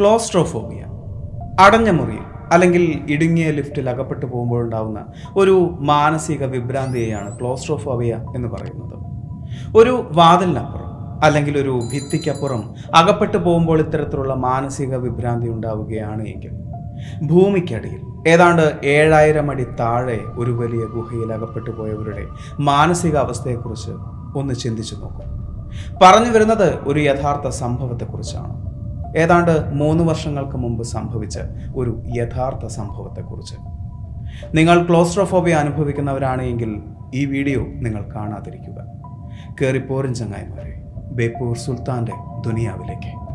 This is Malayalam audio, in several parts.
ക്ലോസ്ട്രോഫോബിയ അടഞ്ഞ മുറിയിൽ അല്ലെങ്കിൽ ഇടുങ്ങിയ ലിഫ്റ്റിൽ അകപ്പെട്ടു പോകുമ്പോഴുണ്ടാവുന്ന ഒരു മാനസിക വിഭ്രാന്തിയെയാണ് ക്ലോസ്ട്രോഫോബിയ എന്ന് പറയുന്നത്. ഒരു വാതിലിനപ്പുറം അല്ലെങ്കിൽ ഒരു ഭിത്തിക്കപ്പുറം അകപ്പെട്ടു പോകുമ്പോൾ ഇത്തരത്തിലുള്ള മാനസിക വിഭ്രാന്തി ഉണ്ടാവുകയാണ് എങ്കിൽ ഭൂമിക്കടിയിൽ ഏതാണ്ട് ഏഴായിരം അടി താഴെ ഒരു വലിയ ഗുഹയിൽ അകപ്പെട്ടു പോയവരുടെ മാനസികാവസ്ഥയെക്കുറിച്ച് ഒന്ന് ചിന്തിച്ചു നോക്കും. പറഞ്ഞു വരുന്നത് ഒരു യഥാർത്ഥ സംഭവത്തെക്കുറിച്ചാണ്. ഏതാണ്ട് മൂന്ന് വർഷങ്ങൾക്ക് മുമ്പ് സംഭവിച്ച ഒരു യഥാർത്ഥ സംഭവത്തെക്കുറിച്ച്. നിങ്ങൾ ക്ലോസ്ട്രോഫോബിയ അനുഭവിക്കുന്നവരാണെങ്കിൽ ഈ വീഡിയോ നിങ്ങൾ കാണാതിരിക്കുക. കയറിപ്പോരൻ ചങ്ങായിമാരെ. ബേപ്പൂർ സുൽത്താന്റെ ദുനിയാവിലേക്ക്.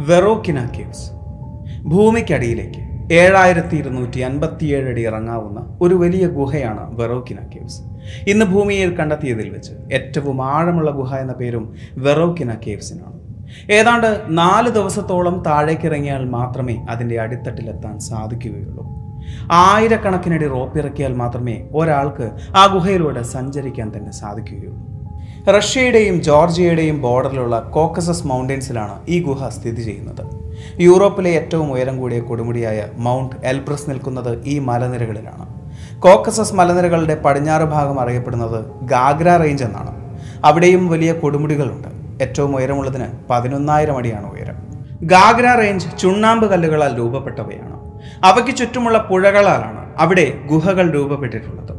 Veryovkina caves. ഭൂമിക്കടിയിലേക്ക് ഏഴായിരത്തി ഇരുന്നൂറ്റി അൻപത്തിയേഴ് അടി ഇറങ്ങാവുന്ന ഒരു വലിയ ഗുഹയാണ് വെറോക്കിന കേവ്സ്. ഇന്ന് ഭൂമിയിൽ കണ്ടെത്തിയതിൽ വെച്ച് ഏറ്റവും ആഴമുള്ള ഗുഹ എന്ന പേരും വെറോക്കിന കേവ്സിനാണ്. ഏതാണ്ട് നാല് ദിവസത്തോളം താഴേക്കിറങ്ങിയാൽ മാത്രമേ അതിന്റെ അടിത്തട്ടിലെത്താൻ സാധിക്കുകയുള്ളൂ. ആയിരക്കണക്കിനടി റോപ്പിറക്കിയാൽ മാത്രമേ ഒരാൾക്ക് ആ ഗുഹയിലൂടെ സഞ്ചരിക്കാൻ തന്നെ സാധിക്കുകയുള്ളൂ. റഷ്യയുടെയും ജോർജിയയുടെയും ബോർഡറിലുള്ള കോക്കസസ് മൗണ്ടൻസിലാണ് ഈ ഗുഹ സ്ഥിതി ചെയ്യുന്നത്. യൂറോപ്പിലെ ഏറ്റവും ഉയരം കൂടിയ കൊടുമുടിയായ മൗണ്ട് എൽബ്രസ് നിൽക്കുന്നത് ഈ മലനിരകളിലാണ്. കോക്കസസ് മലനിരകളുടെ പടിഞ്ഞാറ് ഭാഗം അറിയപ്പെടുന്നത് ഗാഗ്ര റേഞ്ച് എന്നാണ്. അവിടെയും വലിയ കൊടുമുടികളുണ്ട്. ഏറ്റവും ഉയരമുള്ളതിന് പതിനൊന്നായിരം അടിയാണ് ഉയരം. ഗാഗ്ര റേഞ്ച് ചുണ്ണാമ്പ് കല്ലുകളാൽ രൂപപ്പെട്ടവയാണ്. അവയ്ക്ക് ചുറ്റുമുള്ള പുഴകളാലാണ് അവിടെ ഗുഹകൾ രൂപപ്പെട്ടിട്ടുള്ളത്.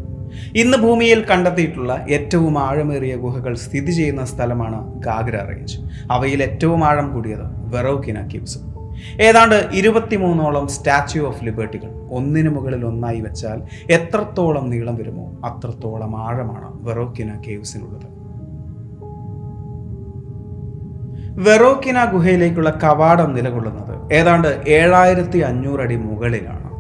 ഇന്ന് ഭൂമിയിൽ കണ്ടെത്തിയിട്ടുള്ള ഏറ്റവും ആഴമേറിയ ഗുഹകൾ സ്ഥിതി ചെയ്യുന്ന സ്ഥലമാണ് ഗാഗ്ര റേഞ്ച്. അവയിൽ ഏറ്റവും ആഴം കൂടിയത് വെറോക്കിന ക്യൂബ്സ് ഏതാണ്ട് ഇരുപത്തിമൂന്നോളം സ്റ്റാച്യു ഓഫ് ലിബർട്ടികൾ ഒന്നിനു മുകളിൽ ഒന്നായി വെച്ചാൽ എത്രത്തോളം നീളം വരുമോ അത്രത്തോളം ആഴമാണ് വെറോക്കിന കേവ്സിനുള്ളത്. വെറോക്കിന ഗുഹയിലേക്കുള്ള കവാടം നിലകൊള്ളുന്നത് ഏതാണ്ട് ഏഴായിരത്തി അഞ്ഞൂറ് അടി മുകളിലാണ്.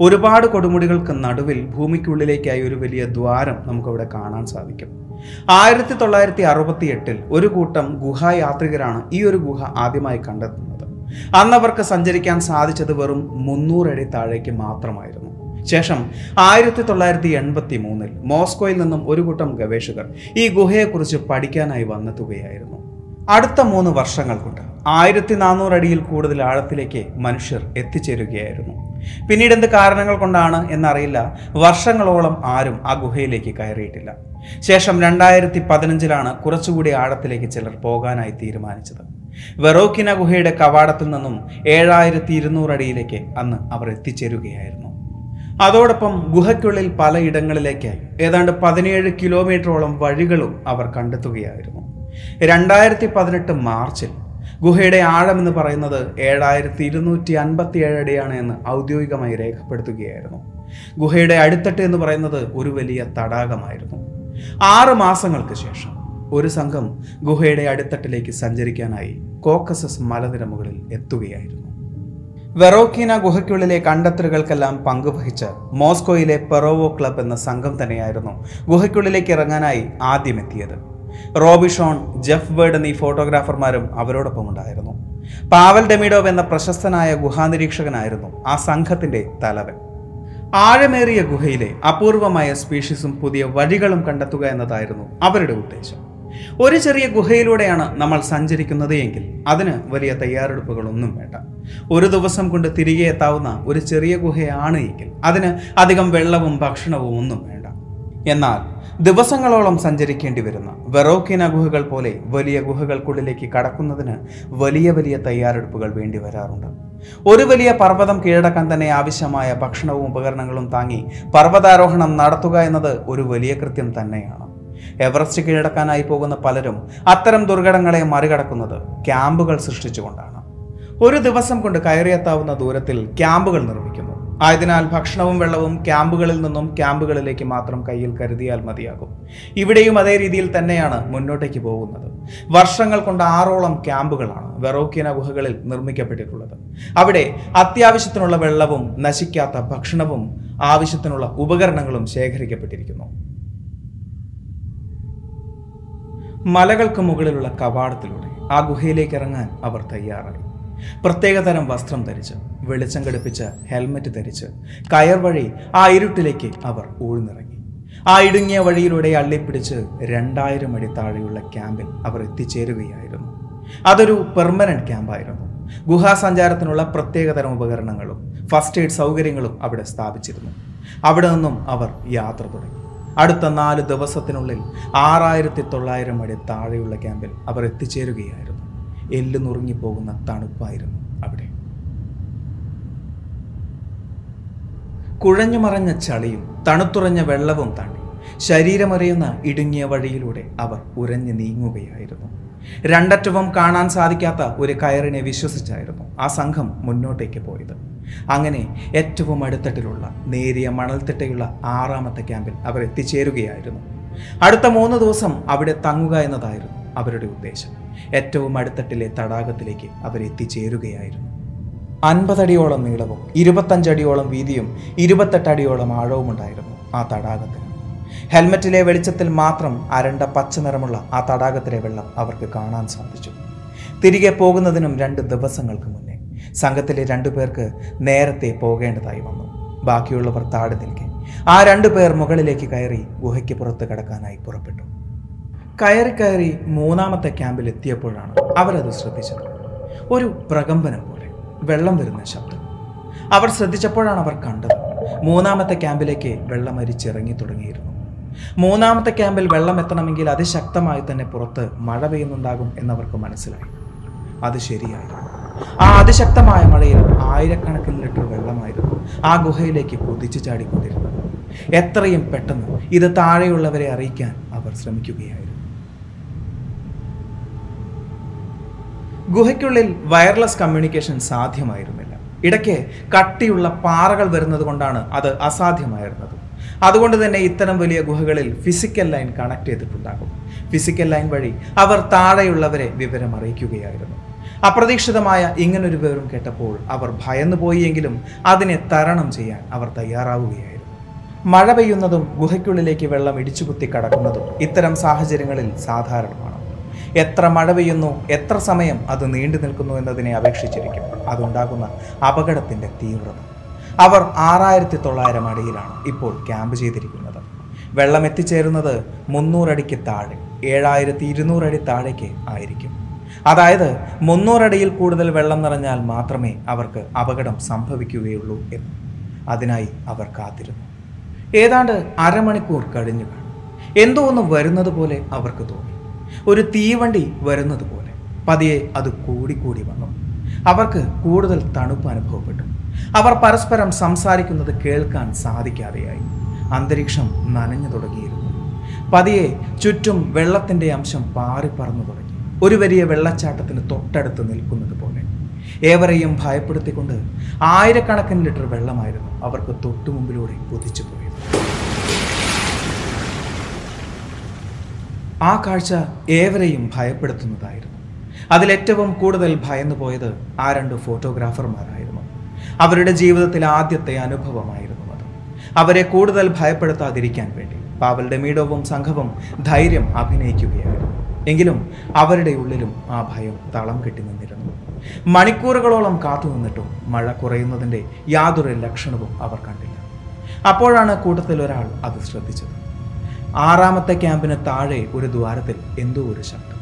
ഒരുപാട് കൊടുമുടികൾക്ക് നടുവിൽ ഭൂമിക്കുള്ളിലേക്കായി ഒരു വലിയ ദ്വാരം നമുക്കവിടെ കാണാൻ സാധിക്കും. ആയിരത്തി തൊള്ളായിരത്തി അറുപത്തി എട്ടിൽ ഒരു കൂട്ടം ഗുഹായാത്രികരാണ് ഈ ഒരു ഗുഹ ആദ്യമായി കണ്ടെത്തുന്നത്. അന്നവർക്ക് സഞ്ചരിക്കാൻ സാധിച്ചത് വെറും മുന്നൂറടി താഴേക്ക് മാത്രമായിരുന്നു. ശേഷം ആയിരത്തി തൊള്ളായിരത്തി എൺപത്തി മൂന്നിൽ മോസ്കോയിൽ നിന്നും ഒരു കൂട്ടം ഗവേഷകർ ഈ ഗുഹയെക്കുറിച്ച് പഠിക്കാനായി വന്നെത്തുകയായിരുന്നു അടുത്ത മൂന്ന് വർഷങ്ങൾ കൊണ്ട് ആയിരത്തി നാനൂറ് അടിയിൽ കൂടുതൽ ആഴത്തിലേക്ക് മനുഷ്യർ എത്തിച്ചേരുകയായിരുന്നു. പിന്നീട് എന്ത് കാരണങ്ങൾ കൊണ്ടാണ് എന്നറിയില്ല. വർഷങ്ങളോളം ആരും ആ ഗുഹയിലേക്ക് കയറിയിട്ടില്ല. ശേഷം രണ്ടായിരത്തി പതിനഞ്ചിലാണ് കുറച്ചുകൂടി ആഴത്തിലേക്ക് ചിലർ പോകാനായി തീരുമാനിച്ചത്. വെറോക്കിന ഗുഹയുടെ കവാടത്തിൽ നിന്നും ഏഴായിരത്തി ഇരുന്നൂറ് അടിയിലേക്ക് അന്ന് അവർ എത്തിച്ചേരുകയായിരുന്നു. അതോടൊപ്പം ഗുഹയ്ക്കുള്ളിൽ പലയിടങ്ങളിലേക്ക് ഏതാണ്ട് പതിനേഴ് കിലോമീറ്ററോളം വഴികളും അവർ കണ്ടെത്തുകയായിരുന്നു. രണ്ടായിരത്തി പതിനെട്ട് മാർച്ചിൽ ഗുഹയുടെ ആഴം എന്ന് പറയുന്നത് ഏഴായിരത്തി ഇരുന്നൂറ്റി അൻപത്തി ഏഴ് അടിയാണ് എന്ന് ഔദ്യോഗികമായി രേഖപ്പെടുത്തുകയായിരുന്നു. ഗുഹയുടെ അടിത്തട്ട് എന്ന് പറയുന്നത് ഒരു വലിയ തടാകമായിരുന്നു. ആറ് മാസങ്ങൾക്ക് ശേഷം ഒരു സംഘം ഗുഹയുടെ അടിത്തട്ടിലേക്ക് സഞ്ചരിക്കാനായി കോക്കസസ് മലനിര മുകളിൽ എത്തുകയായിരുന്നു. വെറോക്കീന ഗുഹയ്ക്കുള്ളിലെ കണ്ടെത്തലുകൾക്കെല്ലാം പങ്കുവഹിച്ച് മോസ്കോയിലെ പെറോവോ ക്ലബ് എന്ന സംഘം തന്നെയായിരുന്നു ഗുഹയ്ക്കുള്ളിലേക്ക് ഇറങ്ങാനായി ആദ്യം എത്തിയത്. റോബിഷോൺ ജെഫ് വേർഡ് എന്നീ ഫോട്ടോഗ്രാഫർമാരും അവരോടൊപ്പം ഉണ്ടായിരുന്നു പാവൽ ഡെമിഡോവ് എന്ന പ്രശസ്തനായ ഗുഹാനിരീക്ഷകനായിരുന്നു ആ സംഘത്തിന്റെ തലവൻ. ആഴമേറിയ ഗുഹയിലെ അപൂർവമായ സ്പീഷീസും പുതിയ വഴികളും കണ്ടെത്തുക എന്നതായിരുന്നു അവരുടെ ഉദ്ദേശം. ഒരു ചെറിയ ഗുഹയിലൂടെയാണ് നമ്മൾ സഞ്ചരിക്കുന്നത് എങ്കിൽ അതിന് വലിയ തയ്യാറെടുപ്പുകളൊന്നും വേണ്ട. ഒരു ദിവസം കൊണ്ട് തിരികെ എത്താവുന്ന ഒരു ചെറിയ ഗുഹയാണ് എങ്കിൽ അതിന് അധികം വെള്ളവും ഭക്ഷണവും ഒന്നും വേണ്ട. എന്നാൽ ദിവസങ്ങളോളം സഞ്ചരിക്കേണ്ടി വരുന്ന വെറോക്കിന ഗുഹകൾ പോലെ വലിയ ഗുഹകൾക്കുള്ളിലേക്ക് കടക്കുന്നതിന് വലിയ വലിയ തയ്യാറെടുപ്പുകൾ വേണ്ടി വരാറുണ്ട്. ഒരു വലിയ പർവതം കീഴടക്കാൻ തന്നെ ആവശ്യമായ ഭക്ഷണവും ഉപകരണങ്ങളും താങ്ങി പർവതാരോഹണം നടത്തുക എന്നത് ഒരു വലിയ കൃത്യം തന്നെയാണ്. എവറസ്റ്റ് കീഴടക്കാനായി പോകുന്ന പലരും അത്തരം ദുർഘടങ്ങളെ മറികടക്കുന്നത് ക്യാമ്പുകൾ സൃഷ്ടിച്ചുകൊണ്ടാണ്. ഒരു ദിവസം കൊണ്ട് കയറിയെത്താവുന്ന ദൂരത്തിൽ ക്യാമ്പുകൾ നിർമ്മിക്കുന്നു. ആയതിനാൽ ഭക്ഷണവും വെള്ളവും ക്യാമ്പുകളിൽ നിന്നും ക്യാമ്പുകളിലേക്ക് മാത്രം കയ്യിൽ കരുതിയാൽ മതിയാകും. ഇവിടെയും അതേ രീതിയിൽ തന്നെയാണ് മുന്നോട്ടേക്ക് പോകുന്നത്. വർഷങ്ങൾ കൊണ്ട് ആറോളം ക്യാമ്പുകളാണ് വെറോക്കിയന ഗുഹകളിൽ നിർമ്മിക്കപ്പെട്ടിട്ടുള്ളത്. അവിടെ അത്യാവശ്യത്തിനുള്ള വെള്ളവും നശിക്കാത്ത ഭക്ഷണവും ആവശ്യത്തിനുള്ള ഉപകരണങ്ങളും ശേഖരിക്കപ്പെട്ടിരിക്കുന്നു. മലകൾക്ക് മുകളിലുള്ള കവാടത്തിലൂടെ ആ ഗുഹയിലേക്ക് ഇറങ്ങാൻ അവർ തയ്യാറായി. പ്രത്യേകതരം വസ്ത്രം ധരിച്ച് വെളിച്ചം ഘടിപ്പിച്ച ഹെൽമറ്റ് ധരിച്ച് കയർ വഴി ആ ഇരുട്ടിലേക്ക് അവർ ഊഴ്ന്നിറങ്ങി. ആ ഇടുങ്ങിയ വഴിയിലൂടെ അള്ളിപ്പിടിച്ച് രണ്ടായിരം അടി താഴെയുള്ള ക്യാമ്പിൽ അവർ എത്തിച്ചേരുകയായിരുന്നു. അതൊരു പെർമനന്റ് ക്യാമ്പായിരുന്നു. ഗുഹാസഞ്ചാരത്തിനുള്ള പ്രത്യേകതരം ഉപകരണങ്ങളും ഫസ്റ്റ് എയ്ഡ് സൗകര്യങ്ങളും അവിടെ സ്ഥാപിച്ചിരുന്നു. അവിടെ നിന്നും അവർ യാത്ര തുടങ്ങി. അടുത്ത നാല് ദിവസത്തിനുള്ളിൽ ആറായിരത്തി തൊള്ളായിരം അടി താഴെയുള്ള ക്യാമ്പിൽ അവർ എത്തിച്ചേരുകയായിരുന്നു. എല്ല് നുറുങ്ങിപ്പോകുന്ന തണുപ്പായിരുന്നു അവിടെ. കുഴഞ്ഞു മറഞ്ഞ ചളിയും തണുത്തുറഞ്ഞ വെള്ളവും താണ്ടി ശരീരമറിയുന്ന ഇടുങ്ങിയ വഴിയിലൂടെ അവർ ഉരഞ്ഞു നീങ്ങുകയായിരുന്നു. രണ്ടറ്റവും കാണാൻ സാധിക്കാത്ത ഒരു കയറിനെ വിശ്വസിച്ചായിരുന്നു ആ സംഘം മുന്നോട്ടേക്ക് പോയത്. അങ്ങനെ ഏറ്റവും അടുത്തട്ടിലുള്ള നേരിയ മണൽത്തിട്ടയുള്ള ആറാമത്തെ ക്യാമ്പിൽ അവർ എത്തിച്ചേരുകയായിരുന്നു. അടുത്ത മൂന്ന് ദിവസം അവിടെ തങ്ങുക എന്നതായിരുന്നു അവരുടെ ഉദ്ദേശം. ഏറ്റവും അടുത്തട്ടിലെ തടാകത്തിലേക്ക് അവർ എത്തിച്ചേരുകയായിരുന്നു. അൻപതടിയോളം നീളവും ഇരുപത്തഞ്ചടിയോളം വീതിയും ഇരുപത്തെട്ടടിയോളം ആഴവും ഉണ്ടായിരുന്നു ആ തടാകത്തിന്. ഹെൽമറ്റിലെ വെളിച്ചത്തിൽ മാത്രം അരണ്ട പച്ച നിറമുള്ള ആ തടാകത്തിലെ വെള്ളം അവർക്ക് കാണാൻ സാധിച്ചു. തിരികെ പോകുന്നതിനും രണ്ട് ദിവസങ്ങൾക്ക് മുന്നേ സംഘത്തിലെ രണ്ടു പേർക്ക് നേരത്തെ പോകേണ്ടതായി വന്നു. ബാക്കിയുള്ളവർ താടി നിൽക്കെ. ആ രണ്ടു പേർ മുകളിലേക്ക് കയറി ഗുഹയ്ക്ക് പുറത്ത് കടക്കാനായി പുറപ്പെട്ടു. കയറി കയറി മൂന്നാമത്തെ ക്യാമ്പിൽ എത്തിയപ്പോഴാണ് അവരത് ശ്രദ്ധിച്ചത്. ഒരു പ്രകമ്പനം പോലെ വെള്ളം വരുന്ന ശബ്ദം. അവർ ശ്രദ്ധിച്ചപ്പോഴാണ് അവർ കണ്ടത്. മൂന്നാമത്തെ ക്യാമ്പിലേക്ക് വെള്ളം അരിച്ചിറങ്ങി തുടങ്ങിയിരുന്നു. മൂന്നാമത്തെ ക്യാമ്പിൽ വെള്ളം എത്തണമെങ്കിൽ അതിശക്തമായി തന്നെ പുറത്ത് മഴ പെയ്യുന്നുണ്ടാകും എന്നവർക്ക് മനസ്സിലായി. അത് ശരിയായിരുന്നു ആ അതിശക്തമായ മഴയിൽ ആയിരക്കണക്കിന് ലിറ്റർ വെള്ളമായിരുന്നു. ആ ഗുഹയിലേക്ക് കുതിച്ചു ചാടിക്കൊണ്ടിരുന്നത്. എത്രയും പെട്ടെന്ന് ഇത് താഴെയുള്ളവരെ അറിയിക്കാൻ അവർ ശ്രമിക്കുകയായിരുന്നു. ഗുഹയ്ക്കുള്ളിൽ വയർലെസ് കമ്മ്യൂണിക്കേഷൻ സാധ്യമായിരുന്നില്ല. ഇടയ്ക്ക് കട്ടിയുള്ള പാറകൾ വരുന്നത് കൊണ്ടാണ് അത് അസാധ്യമായിരുന്നത്. അതുകൊണ്ട് തന്നെ ഇത്തരം വലിയ ഗുഹകളിൽ ഫിസിക്കൽ ലൈൻ കണക്ട് ചെയ്തിട്ടുണ്ടാകും. ഫിസിക്കൽ ലൈൻ വഴി അവർ താഴെയുള്ളവരെ വിവരം അറിയിക്കുകയായിരുന്നു അപ്രതീക്ഷിതമായ ഇങ്ങനൊരു വിവരം കേട്ടപ്പോൾ അവർ ഭയന്നു പോയിയെങ്കിലും അതിനെ തരണം ചെയ്യാൻ അവർ തയ്യാറാവുകയായിരുന്നു. മഴ പെയ്യുന്നതും ഗുഹയ്ക്കുള്ളിലേക്ക് വെള്ളം ഇടിച്ചുകുത്തി കടക്കുന്നതും ഇത്തരം സാഹചര്യങ്ങളിൽ സാധാരണമാണ്. എത്ര മഴ പെയ്യുന്നു എത്ര സമയം അത് നീണ്ടു നിൽക്കുന്നു എന്നതിനെ അപേക്ഷിച്ചിരിക്കും. അതുണ്ടാകുന്ന അപകടത്തിന്റെ തീവ്രത. അവർ ആറായിരത്തി തൊള്ളായിരം അടിയിലാണ് ഇപ്പോൾ ക്യാമ്പ് ചെയ്തിരിക്കുന്നത്. വെള്ളം എത്തിച്ചേരുന്നത് മുന്നൂറടിക്ക് താഴെ ഏഴായിരത്തി ഇരുന്നൂറടി താഴേക്ക് ആയിരിക്കും. അതായത് മുന്നൂറടിയിൽ കൂടുതൽ വെള്ളം നിറഞ്ഞാൽ മാത്രമേ അവർക്ക് അപകടം സംഭവിക്കുകയുള്ളൂ എന്ന്. അതിനായി അവർ കാത്തിരുന്നു. ഏതാണ്ട് അരമണിക്കൂർ കഴിഞ്ഞു. എന്തോ ഒന്ന് വരുന്നത് പോലെ അവർക്ക് തോന്നി. ഒരു തീവണ്ടി വരുന്നത് പോലെ. പതിയെ അത് കൂടിക്കൂടി വന്നു. അവർക്ക് കൂടുതൽ തണുപ്പ് അനുഭവപ്പെട്ടു. അവർ പരസ്പരം സംസാരിക്കുന്നത് കേൾക്കാൻ സാധിക്കാതെയായി. അന്തരീക്ഷം നനഞ്ഞു തുടങ്ങിയിരുന്നു. പതിയെ ചുറ്റും വെള്ളത്തിന്റെ അംശം പാറിപ്പറന്നു തുടങ്ങി. ഒരു വലിയ വെള്ളച്ചാട്ടത്തിന് തൊട്ടടുത്ത് നിൽക്കുന്നത് പോലെ. ഏവരെയും ഭയപ്പെടുത്തിക്കൊണ്ട് ആയിരക്കണക്കിന് ലിറ്റർ വെള്ളമായിരുന്നു അവർക്ക് തൊട്ടുമുമ്പിലൂടെ കുതിച്ചു പോയത്. ആ കാഴ്ച ഏവരെയും ഭയപ്പെടുത്തുന്നതായിരുന്നു. അതിലേറ്റവും കൂടുതൽ ഭയന്നു പോയത് ആ രണ്ട് ഫോട്ടോഗ്രാഫർമാരായിരുന്നു. അവരുടെ ജീവിതത്തിൽ ആദ്യത്തെ അനുഭവമായിരുന്നു അത്. അവരെ കൂടുതൽ ഭയപ്പെടുത്താതിരിക്കാൻ വേണ്ടി പാവൽ ഡെമീഡോവും സംഘവും ധൈര്യം അഭിനയിക്കുകയായിരുന്നു. എങ്കിലും അവരുടെ ഉള്ളിലും ആ ഭയം തളം കെട്ടി നിന്നിരുന്നു. മണിക്കൂറുകളോളം കാത്തുനിന്നിട്ടും മഴ കുറയുന്നതിന്റെ യാതൊരു ലക്ഷണവും അവർ കണ്ടില്ല. അപ്പോഴാണ് കൂട്ടത്തിൽ ഒരാൾ അത് ശ്രദ്ധിച്ചത്. ആറാമത്തെ ക്യാമ്പിന് താഴെ ഒരു ദ്വാരത്തിൽ എന്തോ ഒരു ശബ്ദം.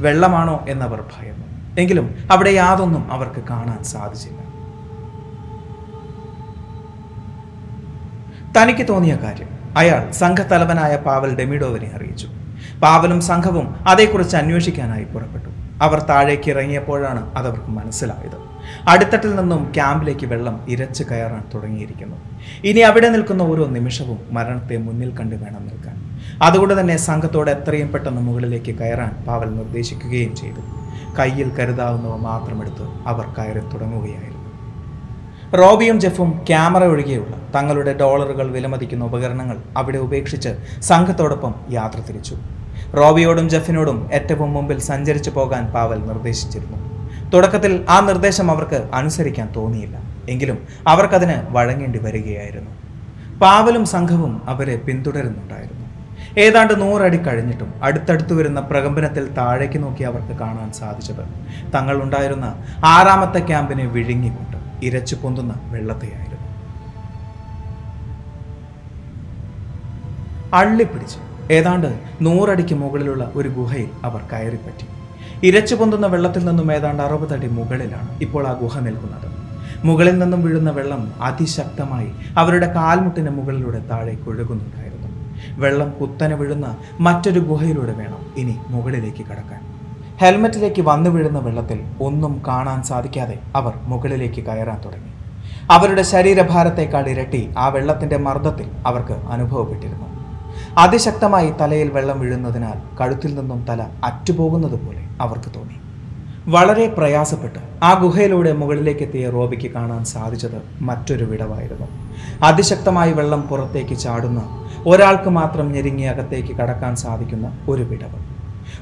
വെള്ളമാണോ എന്നവർ ഭയന്നു എങ്കിലും അവിടെ യാതൊന്നും അവർക്ക് കാണാൻ സാധിച്ചില്ല. തനിക്ക് തോന്നിയ കാര്യം അയാൾ സംഘത്തലവനായ പാവൽ ഡെമിഡോവിനെ അറിയിച്ചു. പാവലും സംഘവും അതേക്കുറിച്ച് അന്വേഷിക്കാനായി പുറപ്പെട്ടു. അവർ താഴേക്ക് ഇറങ്ങിയപ്പോഴാണ് അതവർക്ക് മനസ്സിലായത്. അടിത്തട്ടിൽ നിന്നും ക്യാമ്പിലേക്ക് വെള്ളം ഇരച്ച് കയറാൻ തുടങ്ങിയിരിക്കുന്നു. ഇനി അവിടെ നിൽക്കുന്ന ഓരോ നിമിഷവും മരണത്തെ മുന്നിൽ കണ്ട് വേണം നിൽക്കാൻ. അതുകൊണ്ട് തന്നെ സംഘത്തോട് എത്രയും പെട്ടെന്ന് മുകളിലേക്ക് കയറാൻ പാവൽ നിർദ്ദേശിക്കുകയും ചെയ്തു. കയ്യിൽ കരുതാവുന്നവ മാത്രമെടുത്ത് അവർ കയറി തുടങ്ങുകയായിരുന്നു. റോബിയും ജെഫും ക്യാമറ ഒഴികെയുള്ള തങ്ങളുടെ ഡോളറുകൾ വിലമതിക്കുന്ന ഉപകരണങ്ങൾ അവിടെ ഉപേക്ഷിച്ച് സംഘത്തോടൊപ്പം യാത്ര തിരിച്ചു. റോബിയോടും ജഫിനോടും ഏറ്റവും മുമ്പിൽ സഞ്ചരിച്ചു പോകാൻ പാവൽ നിർദ്ദേശിച്ചിരുന്നു. തുടക്കത്തിൽ ആ നിർദ്ദേശം അവർക്ക് അനുസരിക്കാൻ തോന്നിയില്ല. എങ്കിലും അവർക്കതിന് വഴങ്ങേണ്ടി വരികയായിരുന്നു. പാവലും സംഘവും അവരെ പിന്തുടരുന്നുണ്ടായിരുന്നു. ഏതാണ്ട് നൂറടി കഴിഞ്ഞിട്ടും അടുത്തടുത്ത് വരുന്ന പ്രകമ്പനത്തിൽ താഴേക്ക് നോക്കി അവർക്ക് കാണാൻ സാധിച്ചത് തങ്ങളുണ്ടായിരുന്ന ആറാമത്തെ ക്യാമ്പിനെ വിഴുങ്ങിക്കൊണ്ട് ഇരച്ചു പൊന്തുന്ന വെള്ളത്തെയായിരുന്നു. അള്ളിപ്പിടിച്ച്. ഏതാണ്ട് നൂറടിക്ക് മുകളിലുള്ള ഒരു ഗുഹയിൽ അവർ കയറിപ്പറ്റി. ഇരച്ചു പൊന്തുന്ന വെള്ളത്തിൽ നിന്നും ഏതാണ്ട് അറുപതടി മുകളിലാണ് ഇപ്പോൾ ആ ഗുഹ നിൽക്കുന്നത്. മുകളിൽ നിന്നും വീഴുന്ന വെള്ളം അതിശക്തമായി അവരുടെ കാൽമുട്ടിന് മുകളിലൂടെ താഴേക്ക് ഒഴുകുന്നുണ്ടായിരുന്നു. വെള്ളം കുത്തനെ വീഴുന്ന മറ്റൊരു ഗുഹയിലൂടെ വേണം ഇനി മുകളിലേക്ക് കടക്കാൻ. ഹെൽമെറ്റിലേക്ക് വന്നു വീഴുന്ന വെള്ളത്തിൽ ഒന്നും കാണാൻ സാധിക്കാതെ അവർ മുകളിലേക്ക് കയറാൻ തുടങ്ങി. അവരുടെ ശരീരഭാരത്തേക്കാൾ ഇരട്ടി ആ വെള്ളത്തിന്റെ മർദ്ദത്തിൽ അവർക്ക് അനുഭവപ്പെട്ടിരുന്നു. അതിശക്തമായി തലയിൽ വെള്ളം വീഴുന്നതിനാൽ കഴുത്തിൽ നിന്നും തല അറ്റുപോകുന്നത് പോലെ അവർക്ക് തോന്നി. വളരെ പ്രയാസപ്പെട്ട് ആ ഗുഹയിലൂടെ മുകളിലേക്ക് എത്തിയ റോബിക്ക് കാണാൻ സാധിച്ചത് മറ്റൊരു വിടവായിരുന്നു. അതിശക്തമായി വെള്ളം പുറത്തേക്ക് ചാടുന്ന ഒരാൾക്ക് മാത്രം ഞെരുങ്ങി അകത്തേക്ക് കടക്കാൻ സാധിക്കുന്ന ഒരു വിടവ്.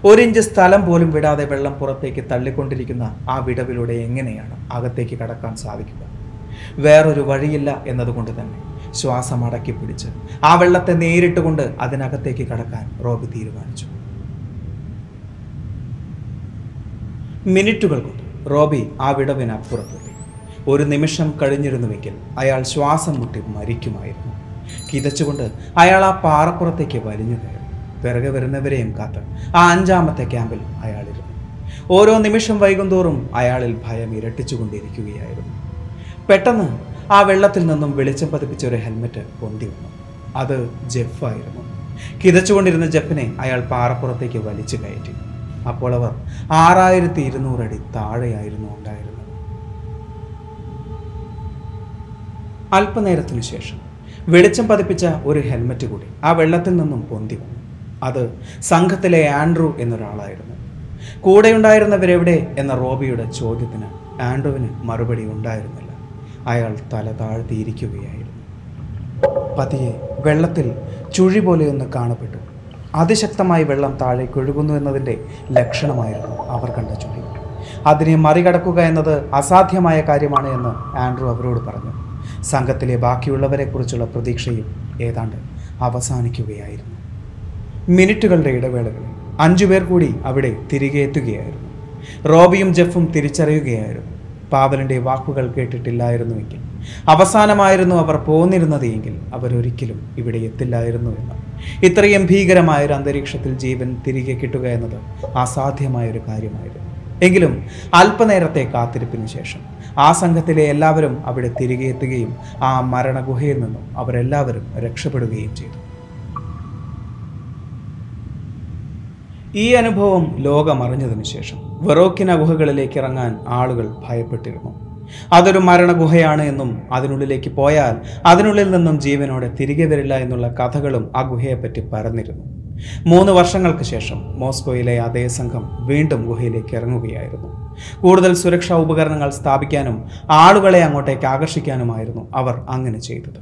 ഒരിഞ്ച് സ്ഥലം പോലും വിടാതെ വെള്ളം പുറത്തേക്ക് തള്ളിക്കൊണ്ടിരിക്കുന്ന ആ വിടവിലൂടെ എങ്ങനെയാണ് അകത്തേക്ക് കടക്കാൻ സാധിക്കുക? വേറൊരു വഴിയില്ല എന്നതുകൊണ്ട് തന്നെ ശ്വാസം അടക്കി പിടിച്ച് ആ വെള്ളത്തെ നേരിട്ട് കൊണ്ട് അതിനകത്തേക്ക് കടക്കാൻ റോബി തീരുമാനിച്ചു. മിനിറ്റുകൾ കൊണ്ട് റോബി ആ വിടവിനപ്പുറത്തെത്തി ഒരു നിമിഷം കഴിഞ്ഞിരുന്നുവെങ്കിൽ അയാൾ ശ്വാസം മുട്ടി മരിക്കുമായിരുന്നു. കിതച്ചുകൊണ്ട് അയാൾ ആ പാറപ്പുറത്തേക്ക് വലിഞ്ഞു കയറി. പിറകെ വരുന്നവരെയും കാത്ത് ആ അഞ്ചാമത്തെ ക്യാമ്പിൽ അയാളിരുന്നു. ഓരോ നിമിഷം വൈകുന്തോറും അയാളിൽ ഭയം ഇരട്ടിച്ചുകൊണ്ടിരിക്കുകയായിരുന്നു. പെട്ടെന്ന് ആ വെള്ളത്തിൽ നിന്നും വെളിച്ചം പതിപ്പിച്ച ഒരു ഹെൽമെറ്റ് പൊന്തി വന്നു. അത് ജെഫായിരുന്നു കിതച്ചുകൊണ്ടിരുന്ന ജെഫിനെ അയാൾ പാറപ്പുറത്തേക്ക് വലിച്ചു കയറ്റി. അപ്പോൾ അവർ ആറായിരത്തി ഇരുന്നൂറടി താഴെയായിരുന്നു ഉണ്ടായിരുന്നത്. അല്പനേരത്തിനു ശേഷം വെളിച്ചം പതിപ്പിച്ച ഒരു ഹെൽമെറ്റ് കൂടി ആ വെള്ളത്തിൽ നിന്നും പൊന്തി വന്നു. അത് സംഘത്തിലെ ആൻഡ്രൂ എന്നൊരാളായിരുന്നു. കൂടെയുണ്ടായിരുന്നവരെവിടെ എന്ന റോബിയുടെ ചോദ്യത്തിന് ആൻഡ്രുവിന് മറുപടി ഉണ്ടായിരുന്നില്ല. അയാൾ തല താഴ്ത്തിയിരിക്കുകയായിരുന്നു. പതിയെ വെള്ളത്തിൽ ചുഴി പോലെയൊന്ന് കാണപ്പെട്ടു. അതിശക്തമായി വെള്ളം താഴേക്ക് ഒഴുകുന്നു എന്നതിന്റെ ലക്ഷണമായിരുന്നു അവർ കണ്ട ചുഴി. അതിനെ മറികടക്കുക എന്നത് അസാധ്യമായ കാര്യമാണ് എന്ന് ആൻഡ്രു അവരോട് പറഞ്ഞു. സംഘത്തിലെ ബാക്കിയുള്ളവരെക്കുറിച്ചുള്ള പ്രതീക്ഷയും ഏതാണ്ട് അവസാനിക്കുകയായിരുന്നു. മിനിറ്റുകളുടെ ഇടവേളകളിൽ അഞ്ചുപേർ കൂടി അവിടെ തിരികെ എത്തുകയായിരുന്നു. റോബിയും ജെഫും തിരിച്ചറിയുകയായിരുന്നു. പാവലിന്റെ വാക്കുകൾ കേട്ടിട്ടില്ലായിരുന്നുവെങ്കിൽ അവസാനമായിരുന്നു അവർ പോന്നിരുന്നത് എങ്കിൽ അവരൊരിക്കലും ഇവിടെ എത്തില്ലായിരുന്നു എന്ന്. ഇത്രയും ഭീകരമായൊരു അന്തരീക്ഷത്തിൽ ജീവൻ തിരികെ കിട്ടുക എന്നത് അസാധ്യമായൊരു കാര്യമായിരുന്നു. എങ്കിലും അല്പനേരത്തെ കാത്തിരിപ്പിന് ശേഷം ആ സംഘത്തിലെ എല്ലാവരും അവിടെ തിരികെ എത്തുകയും ആ മരണഗുഹയിൽ നിന്നും അവരെല്ലാവരും രക്ഷപ്പെടുകയും ചെയ്തു. ഈ അനുഭവം ലോകമറിഞ്ഞതിനു ശേഷം വെറോക്കിന ഗുഹകളിലേക്ക് ഇറങ്ങാൻ ആളുകൾ ഭയപ്പെട്ടിരുന്നു. അതൊരു മരണഗുഹയാണ് എന്നും അതിനുള്ളിലേക്ക് പോയാൽ അതിനുള്ളിൽ നിന്നും ജീവനോടെ തിരികെ വരില്ല എന്നുള്ള കഥകളും ആ ഗുഹയെപ്പറ്റി പരന്നിരുന്നു. മൂന്ന് വർഷങ്ങൾക്ക് ശേഷം മോസ്കോയിലെ അതേ സംഘം വീണ്ടും ഗുഹയിലേക്ക് ഇറങ്ങുകയായിരുന്നു. കൂടുതൽ സുരക്ഷാ ഉപകരണങ്ങൾ സ്ഥാപിക്കാനും ആളുകളെ അങ്ങോട്ടേക്ക് ആകർഷിക്കാനുമായിരുന്നു അവർ അങ്ങനെ ചെയ്തത്.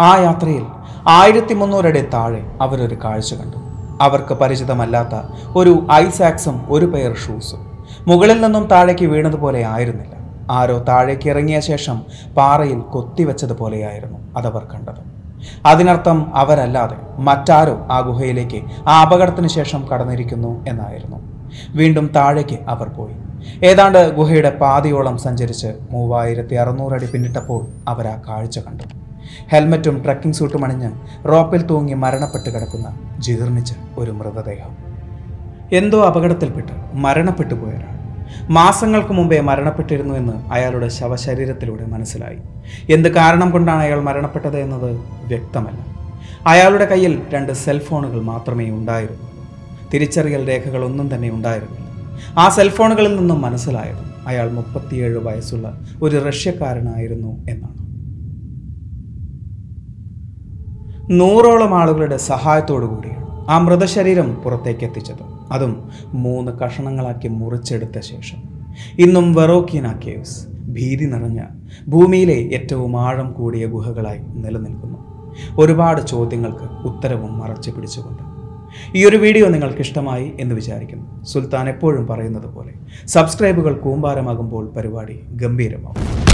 ആ യാത്രയിൽ ആയിരത്തി മുന്നൂറടി താഴെ അവരൊരു കാഴ്ച കണ്ടു. അവർക്ക് പരിചിതമല്ലാത്ത ഒരു ഐസാക്സും ഒരു പെയർ ഷൂസും മുകളിൽ നിന്നും താഴേക്ക് വീണതുപോലെ ആയിരുന്നില്ല. ആരോ താഴേക്ക് ഇറങ്ങിയ ശേഷം പാറയിൽ കൊത്തിവെച്ചതുപോലെയായിരുന്നു അതവർ കണ്ടത്. അതിനർത്ഥം അവരല്ലാതെ മറ്റാരോ ആ ഗുഹയിലേക്ക് ആ അപകടത്തിന് ശേഷം കടന്നിരിക്കുന്നു എന്നായിരുന്നു. വീണ്ടും താഴേക്ക് അവർ പോയി. ഏതാണ്ട് ഗുഹയുടെ പാതിയോളം സഞ്ചരിച്ച് മൂവായിരത്തി അറുന്നൂറ് അടി പിന്നിട്ടപ്പോൾ അവർ ആ കാഴ്ച കണ്ടു. ഹെൽമറ്റും ട്രക്കിംഗ് സൂട്ടും അണിഞ്ഞ് റോപ്പിൽ തൂങ്ങി മരണപ്പെട്ട് കിടക്കുന്ന ജീർണിച്ച ഒരു മൃതദേഹം. എന്തോ അപകടത്തിൽപ്പെട്ട് മരണപ്പെട്ടു പോയൊരാൾ മാസങ്ങൾക്ക് മുമ്പേ മരണപ്പെട്ടിരുന്നു എന്ന് അയാളുടെ ശവശരീരത്തിലൂടെ മനസ്സിലായി. എന്ത് കാരണം കൊണ്ടാണ് അയാൾ മരണപ്പെട്ടത് എന്നത് വ്യക്തമല്ല. അയാളുടെ കയ്യിൽ രണ്ട് സെൽഫോണുകൾ മാത്രമേ ഉണ്ടായിരുന്നു. തിരിച്ചറിയൽ രേഖകളൊന്നും തന്നെ ഉണ്ടായിരുന്നില്ല. ആ സെൽഫോണുകളിൽ നിന്നും മനസ്സിലായത് അയാൾ മുപ്പത്തിയേഴ് വയസ്സുള്ള ഒരു റഷ്യക്കാരനായിരുന്നു എന്നാണ്. നൂറോളം ആളുകളുടെ സഹായത്തോടു കൂടിയാണ് ആ മൃതശരീരം പുറത്തേക്ക് എത്തിച്ചത്. അതും മൂന്ന് കഷണങ്ങളാക്കി മുറിച്ചെടുത്ത ശേഷം. ഇന്നും വെറോക്കീന കേവ്സ് ഭീതി നിറഞ്ഞ ഭൂമിയിലെ ഏറ്റവും ആഴം കൂടിയ ഗുഹകളായി നിലനിൽക്കുന്നു. ഒരുപാട് ചോദ്യങ്ങൾക്ക് ഉത്തരവും മറച്ചു പിടിച്ചുകൊണ്ട്. ഈ ഒരു വീഡിയോ നിങ്ങൾക്ക് ഇഷ്ടമായി എന്ന് വിചാരിക്കുന്നു. സുൽത്താൻ എപ്പോഴും പറയുന്നത് പോലെ സബ്സ്ക്രൈബുകൾ കൂമ്പാരമാകുമ്പോൾ പരിപാടി ഗംഭീരമാകും.